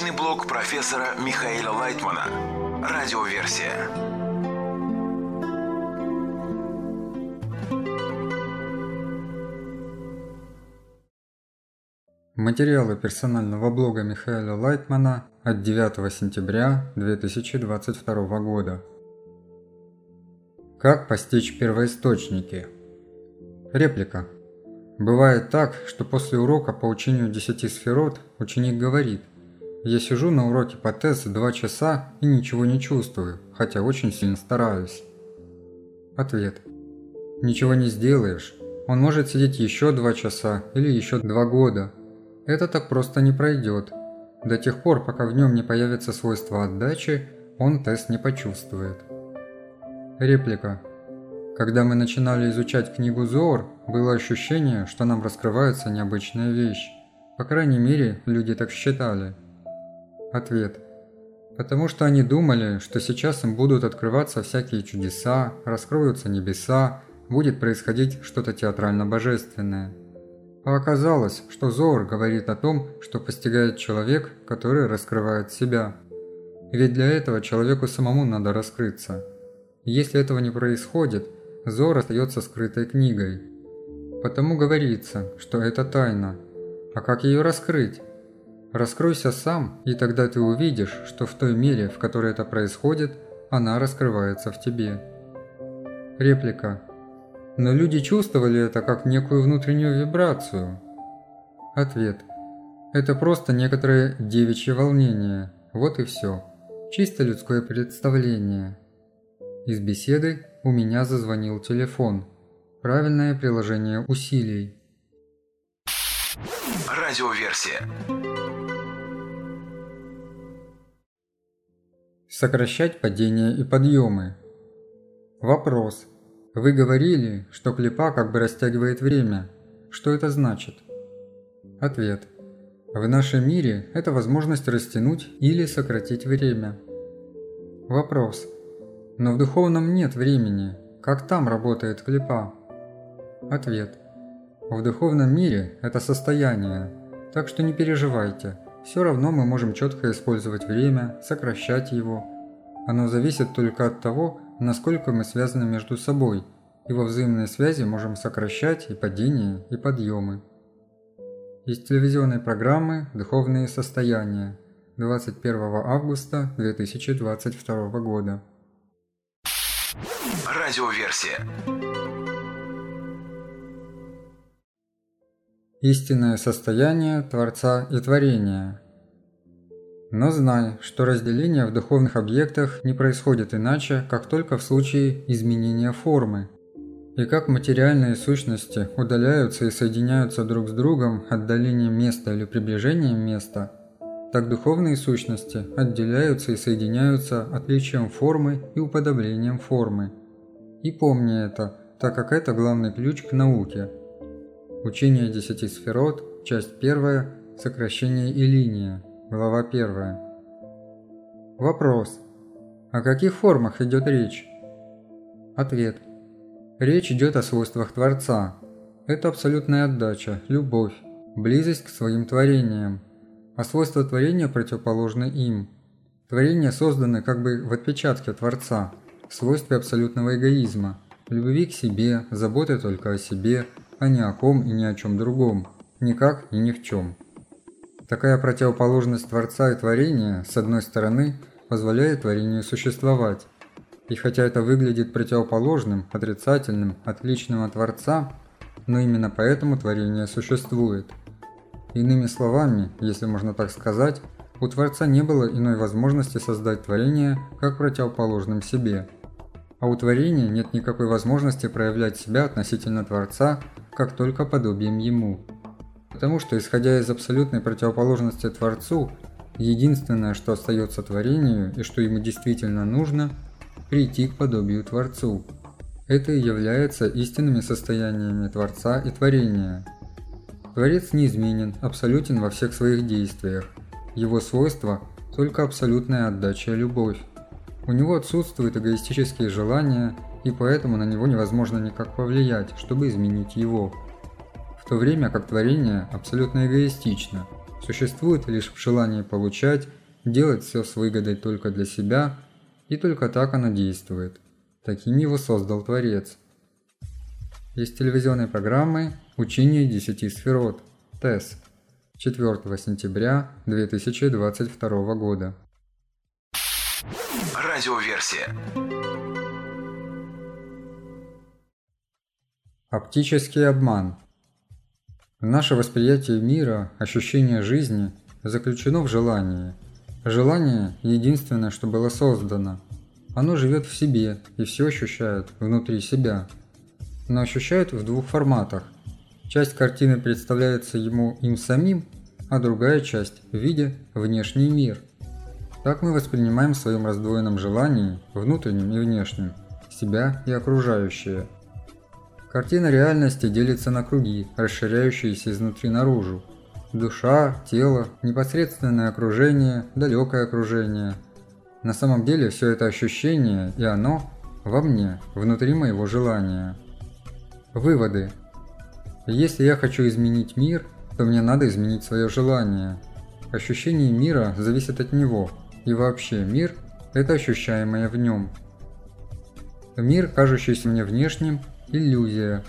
Научный блог профессора Михаила Лайтмана. Радиоверсия. Материалы персонального блога Михаила Лайтмана от 9 сентября 2022 года. Как постичь первоисточники? Реплика. Бывает так, что после урока по учению десяти сферот ученик говорит «Я сижу на уроке по ТЭС два часа и ничего не чувствую, хотя очень сильно стараюсь». Ответ. Ничего не сделаешь. Он может сидеть еще два часа или еще два года. Это так просто не пройдет. До тех пор, пока в нем не появится свойство отдачи, он тест не почувствует. Реплика. Когда мы начинали изучать книгу Зоор, было ощущение, что нам раскрывается необычная вещь. По крайней мере, люди так считали. Ответ. Потому что они думали, что сейчас им будут открываться всякие чудеса, раскроются небеса, будет происходить что-то театрально-божественное. А оказалось, что Зоор говорит о том, что постигает человек, который раскрывает себя. Ведь для этого человеку самому надо раскрыться – если этого не происходит, Зор остается скрытой книгой. Потому говорится, что это тайна. А как ее раскрыть? Раскройся сам, и тогда ты увидишь, что в той мере, в которой это происходит, она раскрывается в тебе. Реплика. Но люди чувствовали это как некую внутреннюю вибрацию. Ответ. Это просто некоторое девичье волнение. Вот и все. Чисто людское представление. Из беседы у меня зазвонил телефон. Правильное приложение усилий. Радиоверсия. Сокращать падения и подъемы. Вопрос. Вы говорили, что клипа как бы растягивает время. Что это значит? Ответ. В нашем мире это возможность растянуть или сократить время. Вопрос. Но в духовном нет времени. Как там работает клипа? Ответ. В духовном мире это состояние, так что не переживайте. Все равно мы можем четко использовать время, сокращать его. Оно зависит только от того, насколько мы связаны между собой, и во взаимной связи можем сокращать и падения, и подъемы. Из телевизионной программы «Духовные состояния» 21 августа 2022 года. Радиоверсия. Истинное состояние Творца и Творения. Но знай, что разделение в духовных объектах не происходит иначе, как только в случае изменения формы. И как материальные сущности удаляются и соединяются друг с другом отдалением места или приближением места – так духовные сущности отделяются и соединяются отличием формы и уподоблением формы. И помни это, так как это главный ключ к науке. Учение десяти сферот, часть первая, сокращение и линия, глава первая. Вопрос. О каких формах идет речь? Ответ. Речь идет о свойствах Творца. Это абсолютная отдача, любовь, близость к своим творениям, а свойства творения противоположны им. Творения созданы как бы в отпечатке Творца, в свойстве абсолютного эгоизма, любви к себе, заботы только о себе, а ни о ком и ни о чем другом, никак и ни в чем. Такая противоположность Творца и творения, с одной стороны, позволяет творению существовать. И хотя это выглядит противоположным, отрицательным, отличным от Творца, но именно поэтому творение существует – Иными словами, если можно так сказать, у Творца не было иной возможности создать творение как противоположным себе. А у творения нет никакой возможности проявлять себя относительно Творца, как только подобием Ему. Потому что, исходя из абсолютной противоположности Творцу, единственное, что остается творению и что ему действительно нужно – прийти к подобию Творцу. Это и является истинными состояниями Творца и творения – Творец неизменен, абсолютен во всех своих действиях. Его свойство – только абсолютная отдача и любовь. У него отсутствуют эгоистические желания, и поэтому на него невозможно никак повлиять, чтобы изменить его. То время как творение абсолютно эгоистично, существует лишь в желании получать, делать все с выгодой только для себя, и только так оно действует. Таким его создал Творец. Из телевизионной программы «Учение десяти сферот» ТЭС 4 сентября 2022 года. Радиоверсия. Оптический обман. Наше восприятие мира, ощущение жизни заключено в желании. Желание – единственное, что было создано. Оно живет в себе и все ощущает внутри себя. Но ощущает в двух форматах. Часть картины представляется ему им самим, а другая часть в виде внешний мир. Так мы воспринимаем в своем раздвоенном желании, внутреннем и внешнем, себя и окружающее – Картина реальности делится на круги, расширяющиеся изнутри наружу. Душа, тело, непосредственное окружение, далекое окружение. На самом деле все это ощущение и оно во мне, внутри моего желания. Выводы. Если я хочу изменить мир, то мне надо изменить свое желание. Ощущение мира зависит от него, и вообще мир – это ощущаемое в нем. Мир, кажущийся мне внешним, Иллюзия.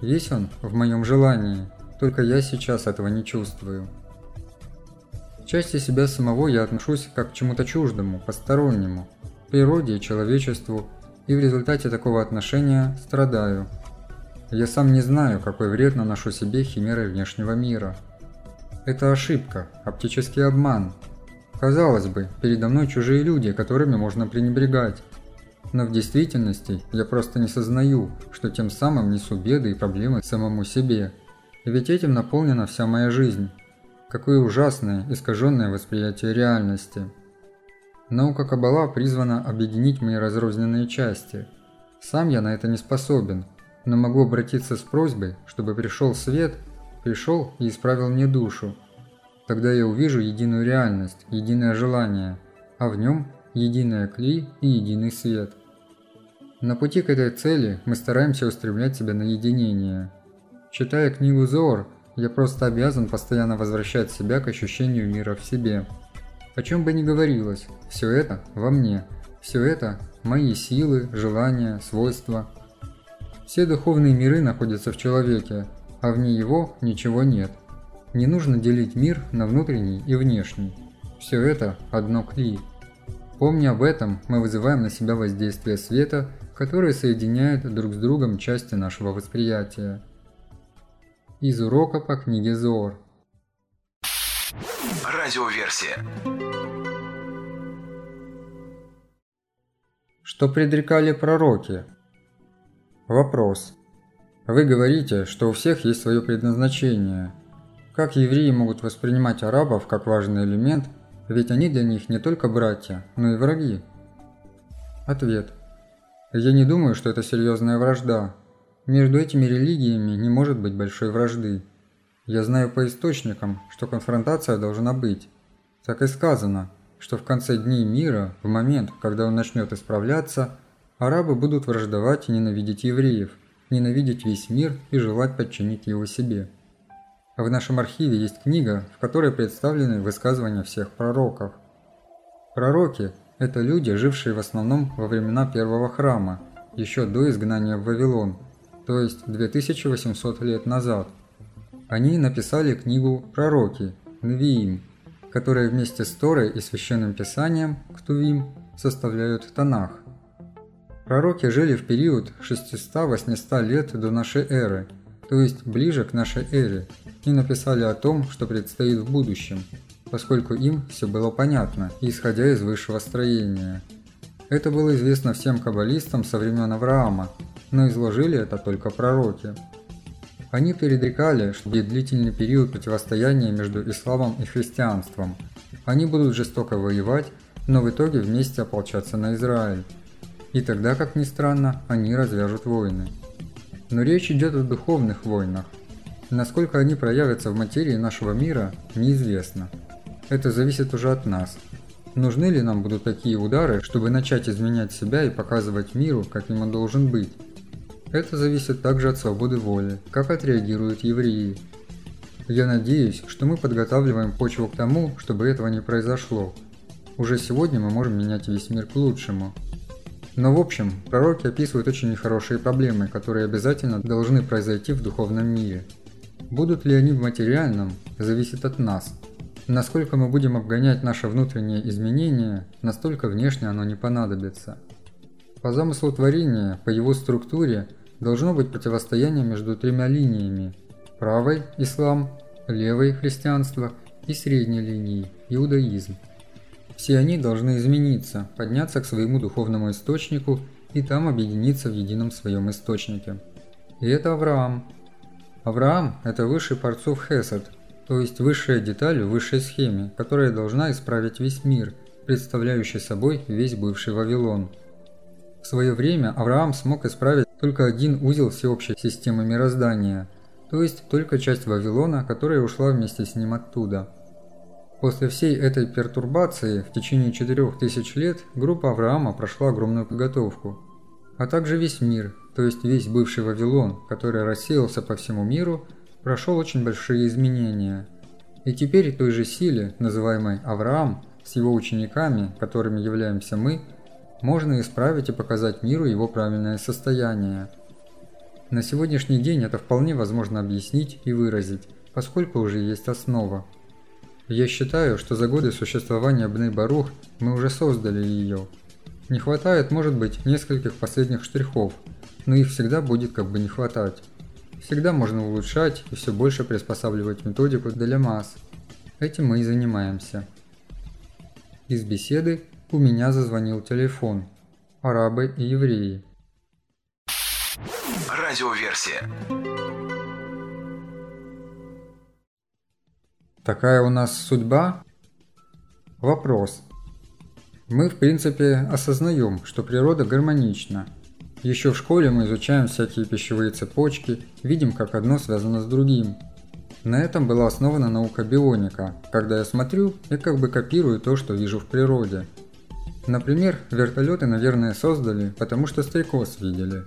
Весь он в моем желании, только я сейчас этого не чувствую. К части себя самого я отношусь как к чему-то чуждому, постороннему, природе и человечеству, и в результате такого отношения страдаю. Я сам не знаю, какой вред наношу себе химерой внешнего мира. Это ошибка, оптический обман. Казалось бы, передо мной чужие люди, которыми можно пренебрегать, но в действительности я просто не сознаю, что тем самым несу беды и проблемы самому себе. И ведь этим наполнена вся моя жизнь. Какое ужасное, искаженное восприятие реальности. Наука Каббала призвана объединить мои разрозненные части. Сам я на это не способен, но могу обратиться с просьбой, чтобы пришел свет, пришел и исправил мне душу. Тогда я увижу единую реальность, единое желание, а в нем единое клей и единый свет – на пути к этой цели мы стараемся устремлять себя на единение. Читая книгу Зор, я просто обязан постоянно возвращать себя к ощущению мира в себе. О чем бы ни говорилось, все это во мне, все это мои силы, желания, свойства. Все духовные миры находятся в человеке, а вне его ничего нет. Не нужно делить мир на внутренний и внешний. Все это одно кли. Помня об этом, мы вызываем на себя воздействие света которые соединяют друг с другом части нашего восприятия. Из урока по книге Зор. Радиоверсия. Что предрекали пророки? Вопрос. Вы говорите, что у всех есть свое предназначение. Как евреи могут воспринимать арабов как важный элемент, ведь они для них не только братья, но и враги? Ответ. Я не думаю, что это серьезная вражда. Между этими религиями не может быть большой вражды. Я знаю по источникам, что конфронтация должна быть. Так и сказано, что в конце дней мира, в момент, когда он начнет исправляться, арабы будут враждовать и ненавидеть евреев, ненавидеть весь мир и желать подчинить его себе. В нашем архиве есть книга, в которой представлены высказывания всех пророков. Пророки – это люди, жившие в основном во времена первого храма, еще до изгнания в Вавилон, то есть 2800 лет назад. Они написали книгу «Пророки» Невиим, которые вместе с Торой и Священным Писанием Ктувим составляют Танах. Пророки жили в период 600-800 лет до нашей эры, то есть ближе к нашей эре, и написали о том, что предстоит в будущем – поскольку им все было понятно, исходя из высшего строения. Это было известно всем каббалистам со времен Авраама, но изложили это только пророки. Они предрекали, что будет длительный период противостояния между исламом и христианством. Они будут жестоко воевать, но в итоге вместе ополчаться на Израиль. И тогда, как ни странно, они развяжут войны. Но речь идет о духовных войнах. Насколько они проявятся в материи нашего мира, неизвестно. Это зависит уже от нас. Нужны ли нам будут такие удары, чтобы начать изменять себя и показывать миру, каким он должен быть? Это зависит также от свободы воли, как отреагируют евреи. Я надеюсь, что мы подготавливаем почву к тому, чтобы этого не произошло. Уже сегодня мы можем менять весь мир к лучшему. Но в общем, пророки описывают очень нехорошие проблемы, которые обязательно должны произойти в духовном мире. Будут ли они в материальном, зависит от нас. Насколько мы будем обгонять наше внутреннее изменение, настолько внешне оно не понадобится. По замыслу творения, по его структуре, должно быть противостояние между тремя линиями – правой – ислам, левой – христианство и средней линией – иудаизм. Все они должны измениться, подняться к своему духовному источнику и там объединиться в едином своем источнике. И это Авраам. Авраам – это высший порцов Хесед, то есть высшая деталь в высшей схеме, которая должна исправить весь мир, представляющий собой весь бывший Вавилон – в свое время Авраам смог исправить только один узел всеобщей системы мироздания, то есть только часть Вавилона, которая ушла вместе с ним оттуда. После всей этой пертурбации в течение 4000 лет группа Авраама прошла огромную подготовку, а также весь мир, то есть весь бывший Вавилон, который рассеялся по всему миру, прошел очень большие изменения. И теперь той же силе, называемой Авраам, с его учениками, которыми являемся мы – можно исправить и показать миру его правильное состояние. На сегодняшний день это вполне возможно объяснить и выразить, поскольку уже есть основа. Я считаю, что за годы существования Бней Барух мы уже создали ее. Не хватает, может быть, нескольких последних штрихов, но их всегда будет как бы не хватать. Всегда можно улучшать и все больше приспосабливать методику для масс. Этим мы и занимаемся. Из беседы у меня зазвонил телефон. Арабы и евреи. Радиоверсия. Такая у нас судьба? Вопрос. Мы, в принципе, осознаем, что природа гармонична. Еще в школе мы изучаем всякие пищевые цепочки, видим, как одно связано с другим. На этом была основана наука бионика, когда я смотрю и как бы копирую то, что вижу в природе – Например, вертолеты, наверное, создали, потому что стрекоз видели.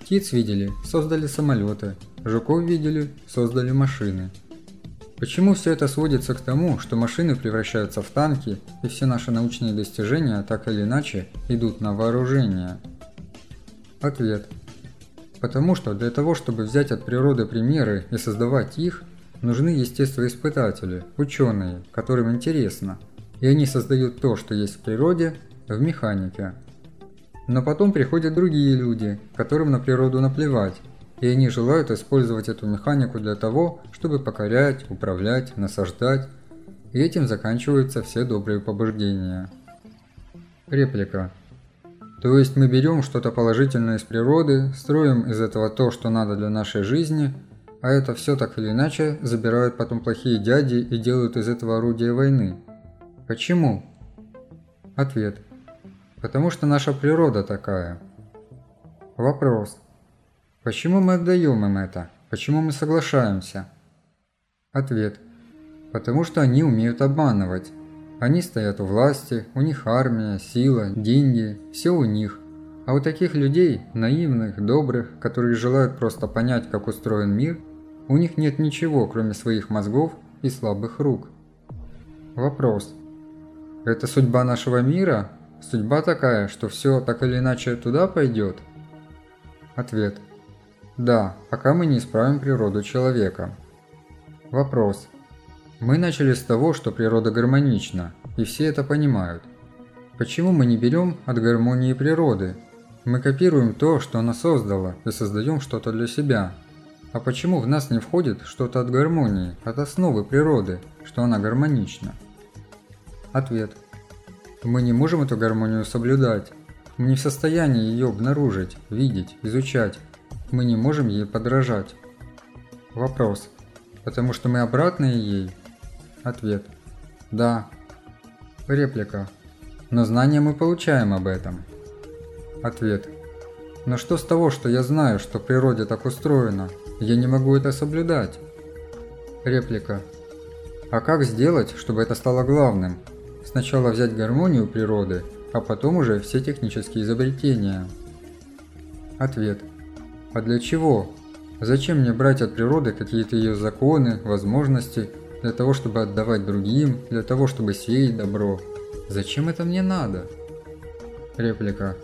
Птиц видели, создали самолеты. Жуков видели, создали машины. Почему все это сводится к тому, что машины превращаются в танки, и все наши научные достижения так или иначе идут на вооружение? Ответ. Потому что для того, чтобы взять от природы примеры и создавать их, нужны естествоиспытатели, ученые, которым интересно. И они создают то, что есть в природе, в механике. Но потом приходят другие люди, которым на природу наплевать, и они желают использовать эту механику для того, чтобы покорять, управлять, насаждать, и этим заканчиваются все добрые побуждения. Реплика. То есть мы берем что-то положительное из природы, строим из этого то, что надо для нашей жизни, а это все так или иначе забирают потом плохие дяди и делают из этого орудие войны. Почему? Ответ. Потому что наша природа такая. Вопрос. Почему мы отдаем им это? Почему мы соглашаемся? Ответ. Потому что они умеют обманывать. Они стоят у власти, у них армия, сила, деньги, все у них. А у таких людей, наивных, добрых, которые желают просто понять, как устроен мир, у них нет ничего, кроме своих мозгов и слабых рук. Вопрос. Это судьба нашего мира? Судьба такая, что все так или иначе туда пойдет? Ответ. Да, пока мы не исправим природу человека. Вопрос. Мы начали с того, что природа гармонична, и все это понимают. Почему мы не берем от гармонии природы? Мы копируем то, что она создала, и создаем что-то для себя. А почему в нас не входит что-то от гармонии, от основы природы, что она гармонична? Ответ. Мы не можем эту гармонию соблюдать. Мы не в состоянии ее обнаружить, видеть, изучать. Мы не можем ей подражать. Вопрос. Потому что мы обратные ей? Ответ. Да. Реплика. Но знания мы получаем об этом. Ответ. Но что с того, что я знаю, что в природе так устроено? Я не могу это соблюдать. Реплика. А как сделать, чтобы это стало главным? Сначала взять гармонию природы, а потом уже все технические изобретения. Ответ. А для чего? Зачем мне брать от природы какие-то ее законы, возможности, для того, чтобы отдавать другим, для того, чтобы сеять добро? Зачем это мне надо? Реплика.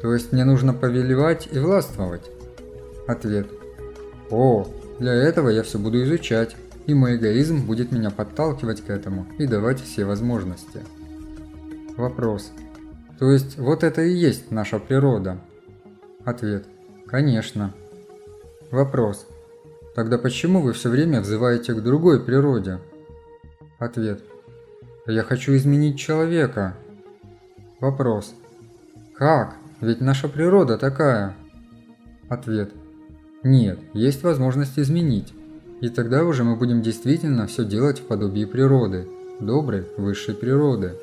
То есть мне нужно повелевать и властвовать? Ответ. О, для этого я все буду изучать, и мой эгоизм будет меня подталкивать к этому и давать все возможности. Вопрос. То есть вот это и есть наша природа? Ответ. Конечно. Вопрос. Тогда почему вы все время взываете к другой природе? Ответ. Я хочу изменить человека. Вопрос. Как? Ведь наша природа такая. Ответ. Нет, есть возможность изменить. И тогда уже мы будем действительно все делать в подобии природы, доброй, высшей природы.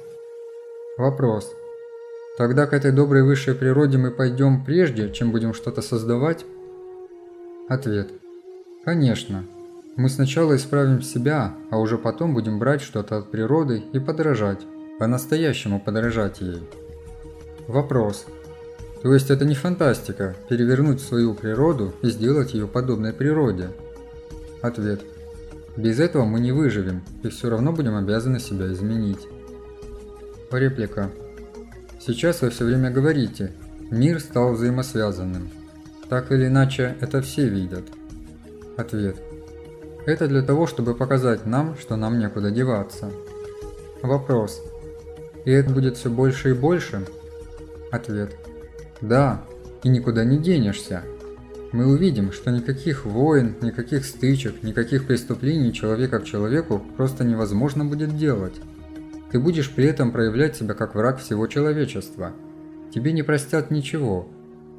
Вопрос. Тогда к этой доброй высшей природе мы пойдем прежде, чем будем что-то создавать? Ответ. Конечно. Мы сначала исправим себя, а уже потом будем брать что-то от природы и подражать. По-настоящему подражать ей. Вопрос. То есть это не фантастика, перевернуть свою природу и сделать ее подобной природе? Ответ. Без этого мы не выживем и все равно будем обязаны себя изменить. Реплика. Сейчас вы все время говорите, мир стал взаимосвязанным. Так или иначе, это все видят. Ответ. Это для того, чтобы показать нам, что нам некуда деваться. Вопрос. И это будет все больше и больше? Ответ. Да, и никуда не денешься. Мы увидим, что никаких войн, никаких стычек, никаких преступлений человека к человеку просто невозможно будет делать. Ты будешь при этом проявлять себя как враг всего человечества. Тебе не простят ничего.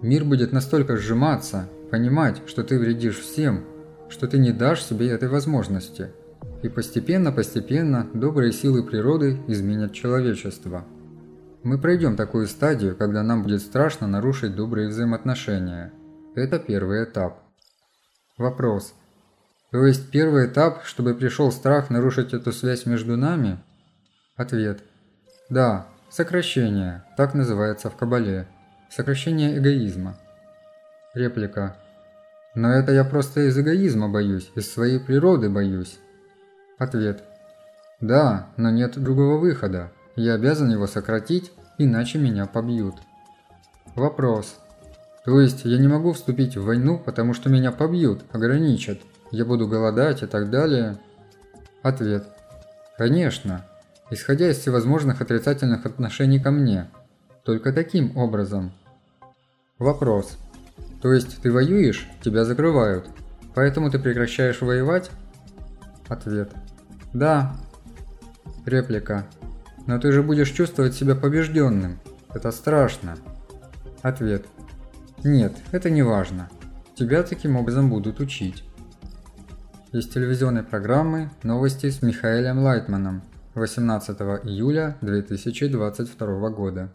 Мир будет настолько сжиматься, понимать, что ты вредишь всем, что ты не дашь себе этой возможности. И постепенно-постепенно добрые силы природы изменят человечество. Мы пройдем такую стадию, когда нам будет страшно нарушить добрые взаимоотношения. Это первый этап. Вопрос. То есть первый этап, чтобы пришел страх нарушить эту связь между нами? Ответ. Да, сокращение, так называется в Кабале. Сокращение эгоизма. Реплика. Но это я просто из эгоизма боюсь, из своей природы боюсь. Ответ. Да, но нет другого выхода. Я обязан его сократить, иначе меня побьют. Вопрос. То есть я не могу вступить в войну, потому что меня побьют, ограничат. Я буду голодать и так далее? Ответ. Конечно. Исходя из всевозможных отрицательных отношений ко мне. Только таким образом. Вопрос. То есть ты воюешь, тебя закрывают, поэтому ты прекращаешь воевать? Ответ. Да. Реплика. Но ты же будешь чувствовать себя побежденным. Это страшно. Ответ. Нет, это не важно. Тебя таким образом будут учить. Из телевизионной программы «Новости с Михаэлем Лайтманом» 18 июля 2022 года.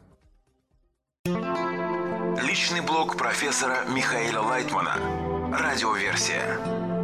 Личный блог профессора Михаила Лайтмана. Радиоверсия.